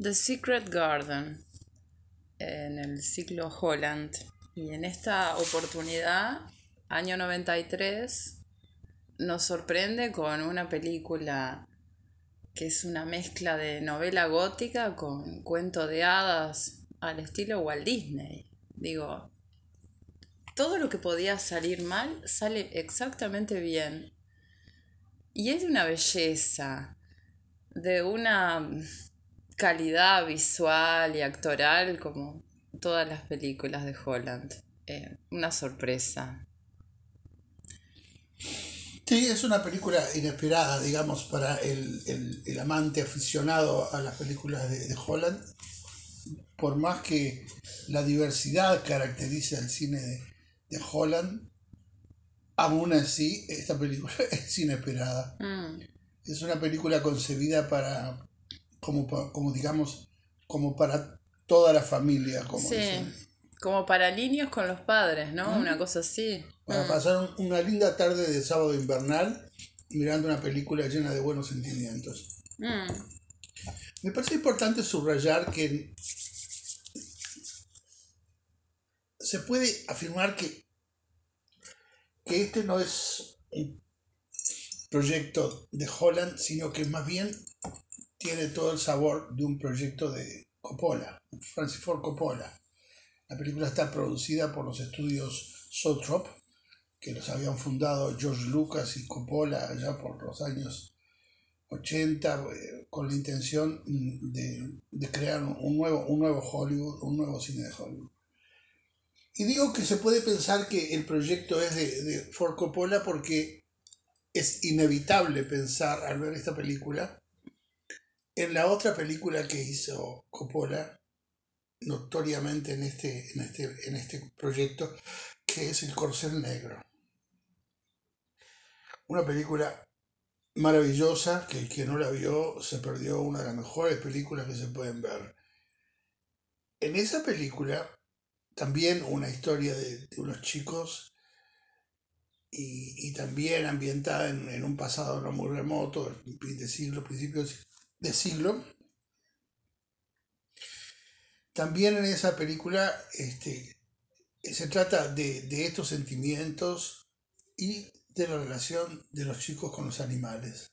The Secret Garden en el ciclo Holland. Y en esta oportunidad, año 93, nos sorprende con una película que es una mezcla de novela gótica con cuento de hadas al estilo Walt Disney. Digo, todo lo que podía salir mal sale exactamente bien. Y es de una belleza, de una calidad visual y actoral como todas las películas de Holland. Eh, una sorpresa. Sí, es una película inesperada, digamos, para el, amante aficionado a las películas de, Holland. Por más que la diversidad caracterice al cine de, Holland, aún así esta película es inesperada. Mm. Es una película concebida para, como, como digamos, como para toda la familia. Como sí, como para niños con los padres, ¿no? Una cosa así. Para mm. pasar una linda tarde de sábado invernal mirando una película llena de buenos sentimientos. Mm. Me parece importante subrayar que se puede afirmar que, que este no es un proyecto de Holland, sino que más bien tiene todo el sabor de un proyecto de Coppola, Francis Ford Coppola. La película está producida por los estudios Sotrop, que los habían fundado George Lucas y Coppola ya por los años 80 eh, con la intención de, crear un nuevo, un nuevo Hollywood, un nuevo cine de Hollywood. Y digo que se puede pensar que el proyecto es de, de Ford Coppola porque es inevitable pensar al ver esta película en la otra película que hizo Coppola, notoriamente en este, en este, en este proyecto, que es El Corcel Negro. Una película maravillosa que el que no la vio se perdió una de las mejores películas que se pueden ver. En esa película, también una historia de, unos chicos y, también ambientada en, un pasado no muy remoto, de siglo, principios de siglo. También en esa película este, se trata de, de estos sentimientos y de la relación de los chicos con los animales.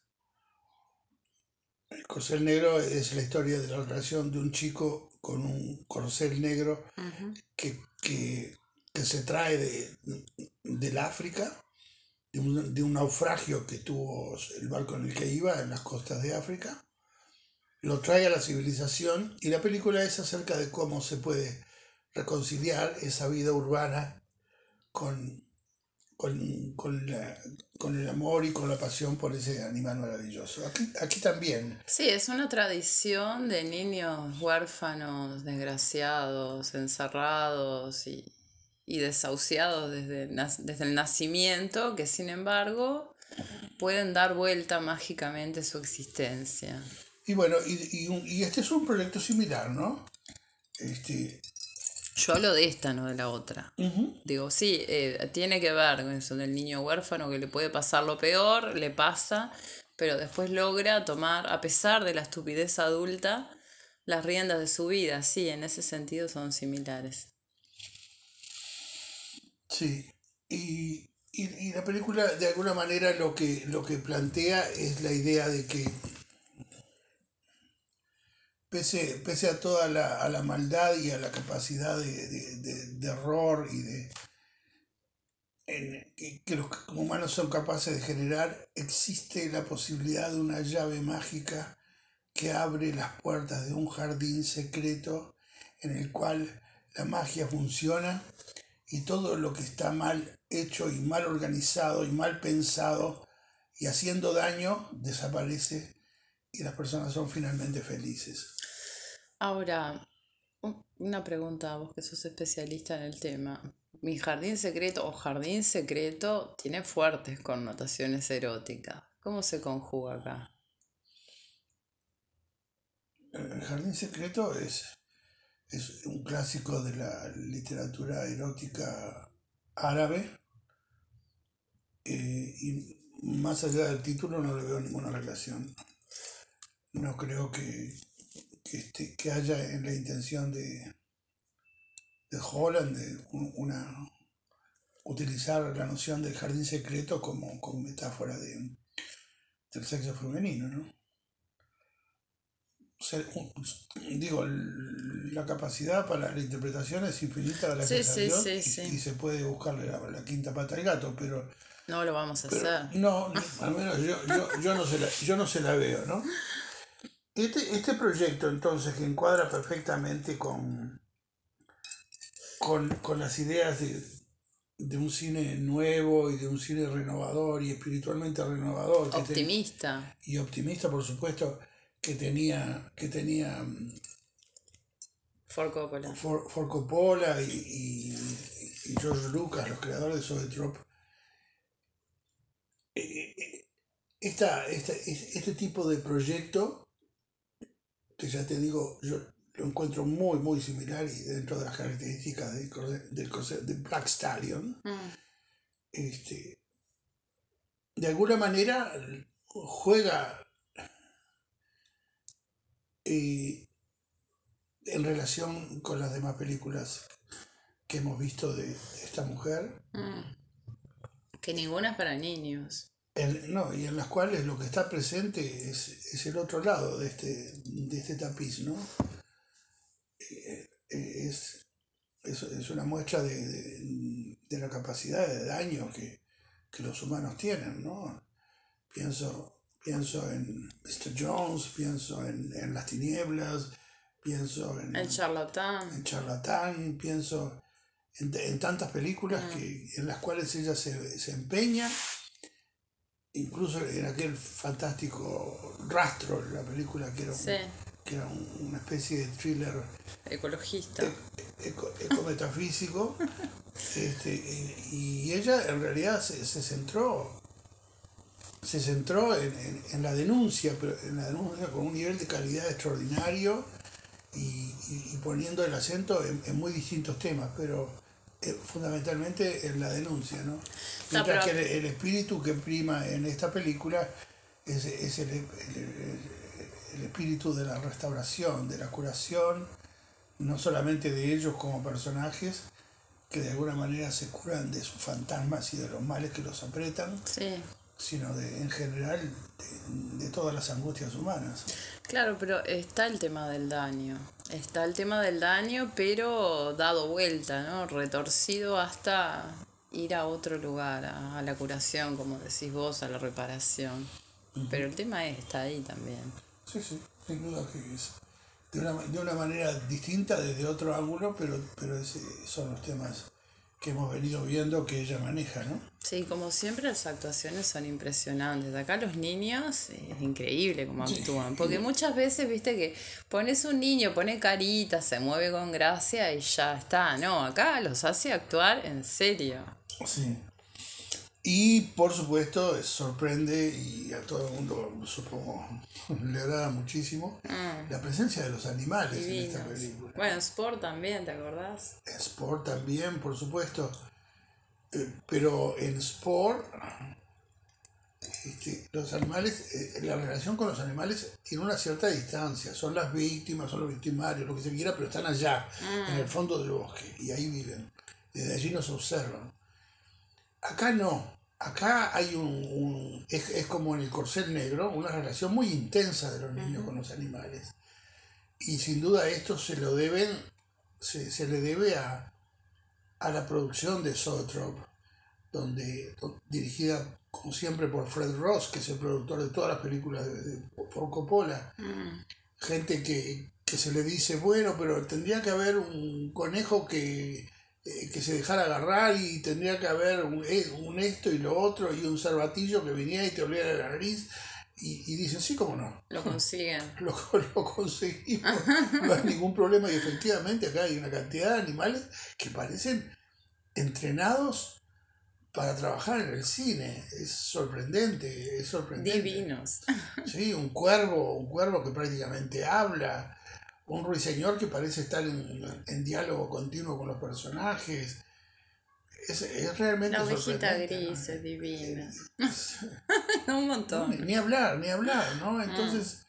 El corcel negro es la historia de la relación de un chico con un corcel negro que, se trae de, del África, de un, de un, naufragio que tuvo el barco en el que iba en las costas de África, lo trae a la civilización y la película es acerca de cómo se puede reconciliar esa vida urbana con, con, con, con, el amor y con la pasión por ese animal maravilloso. Aquí, aquí también. Sí, es una tradición de niños huérfanos, desgraciados, encerrados y, y desahuciados desde, desde el nacimiento, que sin embargo pueden dar vuelta mágicamente su existencia. Y bueno, y, y, y este es un proyecto similar, ¿no? Este, yo hablo de esta, no de la otra. Digo, sí, eh, tiene que ver con eso del niño huérfano que le puede pasar lo peor, le pasa, pero después logra tomar, a pesar de la estupidez adulta, las riendas de su vida. Sí, en ese sentido son similares. Sí, y, y la película de alguna manera lo que, lo que plantea es la idea de que pese, a toda la, maldad y a la capacidad de, error y de que, los humanos son capaces de generar, existe la posibilidad de una llave mágica que abre las puertas de un jardín secreto en el cual la magia funciona y todo lo que está mal hecho y mal organizado y mal pensado y haciendo daño desaparece y las personas son finalmente felices. Ahora, una pregunta, vos que sos especialista en el tema. Mi jardín secreto o jardín secreto tiene fuertes connotaciones eróticas. ¿Cómo se conjuga acá? El jardín secreto es, es un clásico de la literatura erótica árabe. Eh, y más allá del título no le veo ninguna relación. No creo que, este, que haya en la intención de, de Holland de una utilizar la noción del jardín secreto como, como metáfora de, del sexo femenino, ¿no? digo, la capacidad para la interpretación es infinita de la sí, y, se puede buscarle la, quinta pata al gato, pero... No lo vamos a hacer. No, al menos yo, yo, no se la, yo no se la veo, ¿no? Este, este proyecto entonces que encuadra perfectamente con, con, con las ideas de, de un cine nuevo y de un cine renovador y espiritualmente renovador. Optimista. y optimista, por supuesto, que tenía, que tenía mm, For Coppola, For, Coppola y, y, George Lucas, los creadores de Sodetrop. Eh, eh, eh, esta, esta, este tipo de proyecto, que ya te digo, yo lo encuentro muy, muy similar y dentro de las características del, del de Black Stallion, mm. este, de alguna manera juega eh, en relación con las demás películas que hemos visto de, esta mujer. Mm. Que ninguna es para niños. No, y en las cuales lo que está presente es, es el otro lado de este, de este tapiz, ¿no? Eh, es, es, una muestra de, la capacidad de daño que, los humanos tienen, ¿no? Pienso, pienso en Mr. Jones, pienso en, Las Tinieblas, pienso en... El Charlatán. En Charlatán, pienso en, tantas películas mm. que, en las cuales ella se, empeña, incluso en aquel fantástico Rastro, la película que era que era una especie de thriller ecologista, e-, ecometafísico, este, y, ella en realidad se, centró se centró en, la denuncia, pero en la denuncia con un nivel de calidad extraordinario y, poniendo el acento en, muy distintos temas, pero eh, fundamentalmente en la denuncia, ¿no? Mientras que el, espíritu que prima en esta película es, el el espíritu de la restauración, de la curación, no solamente de ellos como personajes, que de alguna manera se curan de sus fantasmas y de los males que los apretan, sino de, en general de, todas las angustias humanas. Claro, pero está el tema del daño. Está el tema del daño, pero dado vuelta, ¿no? Retorcido hasta ir a otro lugar, a, la curación, como decís vos, a la reparación. Pero el tema está ahí también. Sí, sí, sin duda que es de una, de una manera distinta, desde otro ángulo, pero, pero ese son los temas que hemos venido viendo que ella maneja, ¿no? Sí, como siempre las actuaciones son impresionantes. Acá los niños es increíble cómo actúan, porque muchas veces, viste que pones un niño, pone carita, se mueve con gracia y ya está. No, acá los hace actuar en serio. Sí. Y por supuesto sorprende y a todo el mundo supongo le agrada muchísimo mm. la presencia de los animales en esta película. Bueno, Sport también, ¿te acordás? Sport también, por supuesto. Eh, pero en Sport este, los animales, eh, la relación con los animales tiene una cierta distancia. Son las víctimas, son los victimarios, lo que se quiera, pero están allá, en el mm. fondo del bosque, y ahí viven. Desde allí nos observan. Acá no. Acá hay un, es, como en el corcel negro, una relación muy intensa de los niños con los animales. Y sin duda esto se lo deben, se, le debe a, la producción de Sotrop, donde, dirigida como siempre por Fred Ross, que es el productor de todas las películas de, de Coppola. Mm. Gente que, que se le dice, bueno, pero tendría que haber un conejo que eh, que se dejara agarrar y tendría que haber eh, un, esto y lo otro y un cervatillo que viniera y te oliera la nariz. Y, y dicen, sí, cómo no. Lo consiguen. Lo, lo conseguimos, no hay ningún problema. Y efectivamente acá hay una cantidad de animales que parecen entrenados para trabajar en el cine. Es sorprendente, es sorprendente. Divinos. Sí, un cuervo, un cuervo que prácticamente habla un ruiseñor que parece estar en, diálogo continuo con los personajes. Es, es realmente La ovejita gris es divina. un montón. ni hablar, ni hablar, ¿no? Mm. Entonces,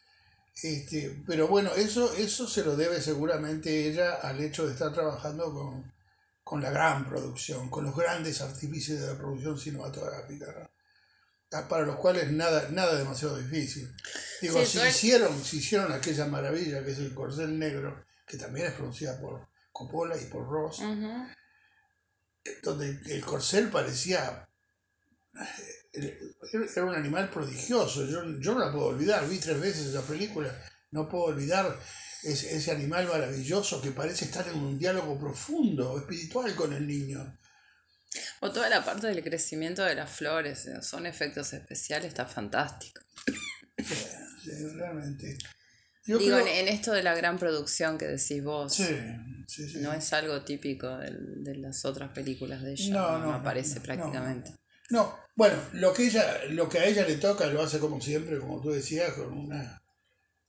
Este, pero bueno, eso, eso se lo debe seguramente ella al hecho de estar trabajando con, con la gran producción, con los grandes artificios de la producción cinematográfica, ¿no? Ah, para los cuales nada, nada demasiado difícil. Digo, Sí, si, hicieron, si hicieron aquella maravilla que es el Corcel Negro, que también es producida por Coppola y por Ross, Ujú. donde el corcel parecía eh, era un animal prodigioso yo, yo no la puedo olvidar vi tres veces esa película no puedo olvidar ese, ese animal maravilloso que parece estar en un diálogo profundo espiritual con el niño O toda la parte del crecimiento de las flores, eh, son efectos especiales, está fantástico. Sí, realmente yo Digo, creo- en, esto de la gran producción que decís vos, sí, sí, sí. no es algo típico del- de las otras películas de ella, no, no, aparece no, prácticamente. No, bueno, lo que ella, lo que a ella le toca lo hace como siempre, como tú decías, con una,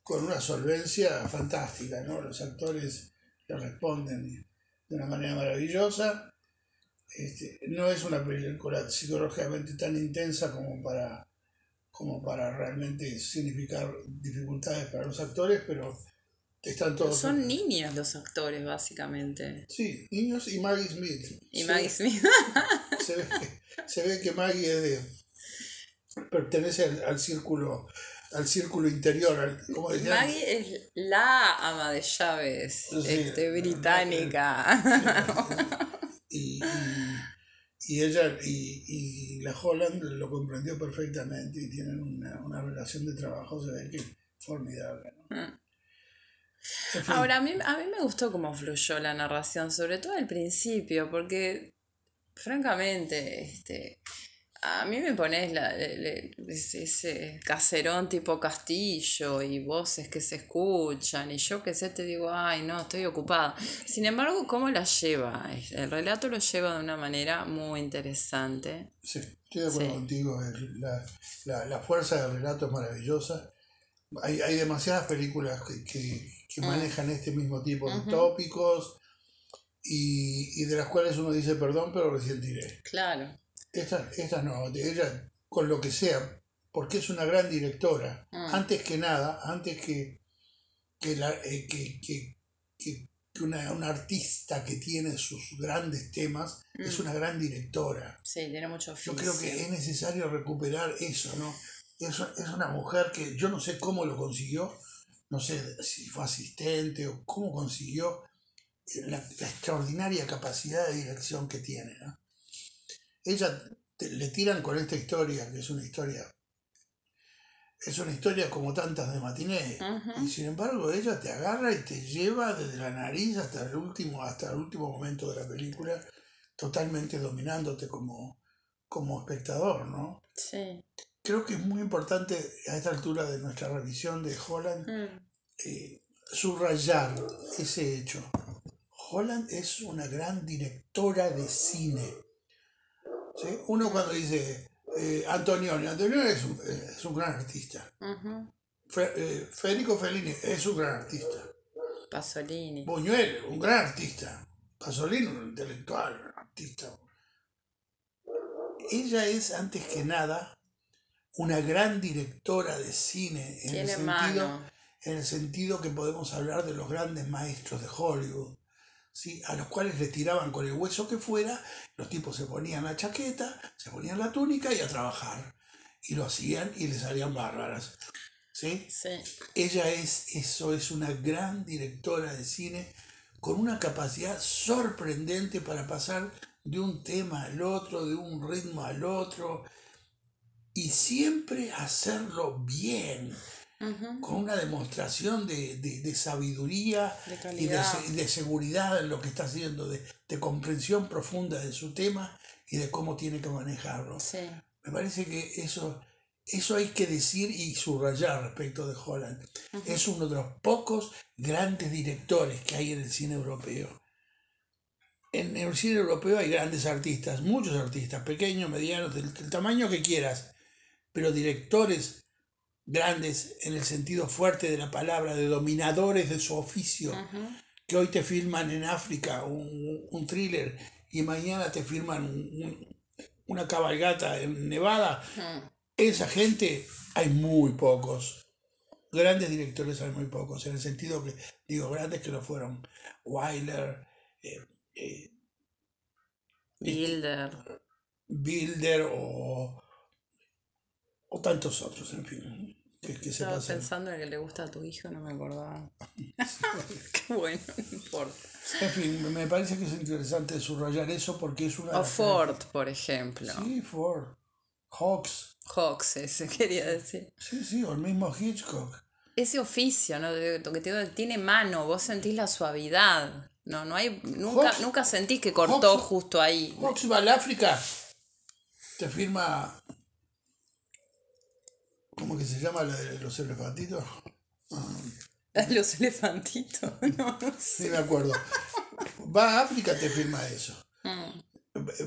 con una solvencia fantástica, ¿no? Los actores le responden de una manera maravillosa. Este, no es una película psicológicamente tan intensa como para, como para realmente significar dificultades para los actores, pero están todos. Son niños los actores, básicamente. Sí, niños y Maggie Smith. Y. Maggie Smith. se ve que, se ve que Maggie es de, pertenece al, al círculo al círculo interior al, ¿cómo? Maggie es la ama de llaves Sí, este, británica. Y, y, y ella y, y la Holland lo comprendió perfectamente y tienen una, una relación de trabajo se ve que formidable ¿no? Mm. En fin, Ahora, a mí, a mí me gustó cómo fluyó la narración, sobre todo al principio, porque, francamente, este, a mí me pones la, le- le- ese, ese caserón tipo castillo y voces que se escuchan, y yo que sé, te digo, ay, no, estoy ocupada. Sin embargo, ¿cómo la lleva? El relato lo lleva de una manera muy interesante. sí, estoy de acuerdo sí. contigo la, la, la fuerza del relato es maravillosa hay, hay demasiadas películas que, que, que manejan este mismo tipo de tópicos y, y de las cuales uno dice perdón, pero recién tiré. Claro. Esta, esta no, de ella con lo que sea, porque es una gran directora. Mm. Antes que nada, antes que, que, la, eh, que, que, que- una, una artista que tiene sus grandes temas, es Mm. una gran directora. Sí, tiene mucho Yo oficio. creo que es necesario recuperar eso, ¿no? Es, es una mujer que yo no sé cómo lo consiguió, no sé si fue asistente o cómo consiguió la, la extraordinaria capacidad de dirección que tiene, ¿no? Ella te- le tiran con esta historia, que es una historia, es una historia como tantas de matiné, y sin embargo ella te agarra y te lleva desde la nariz hasta el último, hasta el último momento de la película, totalmente dominándote como, como espectador, ¿no? Sí. Creo que es muy importante a esta altura de nuestra revisión de Holland Mm. eh, subrayar ese hecho. Holland es una gran directora de cine. ¿Sí? Uno cuando dice eh, Antonioni, Antonioni es un, es un gran artista. Fe- eh, Federico Fellini es un gran artista. Pasolini. Buñuel, un gran artista. Pasolini, un intelectual, un artista. Ella es, antes que nada, una gran directora de cine en el, sentido, en el sentido que podemos hablar de los grandes maestros de Hollywood, ¿sí? a los cuales le tiraban con el hueso que fuera, los tipos se ponían la chaqueta, se ponían la túnica y a trabajar. Y lo hacían y les salían bárbaras. ¿sí? Sí. Ella es, eso es una gran directora de cine con una capacidad sorprendente para pasar de un tema al otro, de un ritmo al otro, y siempre hacerlo bien, Con una demostración de, de- de sabiduría De y de, seguridad en lo que está haciendo, de, de comprensión profunda de su tema y de cómo tiene que manejarlo. Sí. Me parece que eso, eso hay que decir y subrayar respecto de Holland. Es uno de los pocos grandes directores que hay en el cine europeo. En el cine europeo hay grandes artistas, muchos artistas, pequeños, medianos, del, del tamaño que quieras, pero directores grandes en el sentido fuerte de la palabra, de dominadores de su oficio, que hoy te filman en África un, un thriller y mañana te un- un- una cabalgata en Nevada, esa gente hay muy pocos. grandes directores hay muy pocos, en el sentido que, digo, grandes que lo fueron. Weiler, eh, eh, Builder. Bilder o, o tantos otros, en fin. Que se Estaba pensando en el que le gusta a tu hijo, no me acordaba. Qué bueno, no importa. En fin, me parece que es interesante subrayar eso porque es una... O Ford, por ejemplo. Sí, Ford. Hawks. Hawks, ese quería decir. Sí, sí, o el mismo Hitchcock. Ese oficio, ¿no? De- Lo que te digo, tiene mano, vos sentís la suavidad. No, no hay. Nunca, Hawks- nunca sentís que cortó Hawks- justo ahí. Hawks va al África. Te firma... ¿Cómo que se llama la de los elefantitos? Los elefantitos. No, no sé. Sí, me acuerdo. Va a África, te firma eso.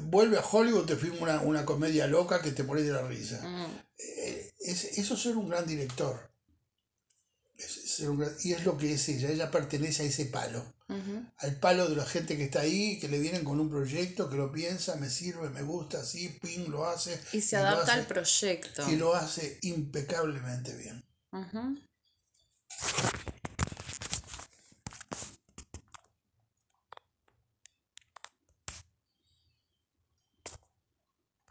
Vuelve a Hollywood, te firma una, una comedia loca que te morís de la risa. Eh, es- eso es ser un gran director. Es y es lo que es ella. Ella pertenece a ese palo. Al palo de la gente que está ahí, que le vienen con un proyecto, que lo piensa, me sirve, me gusta, así, ping, lo hace. Y se adapta hace- al proyecto. Y lo hace impecablemente bien. Ujú.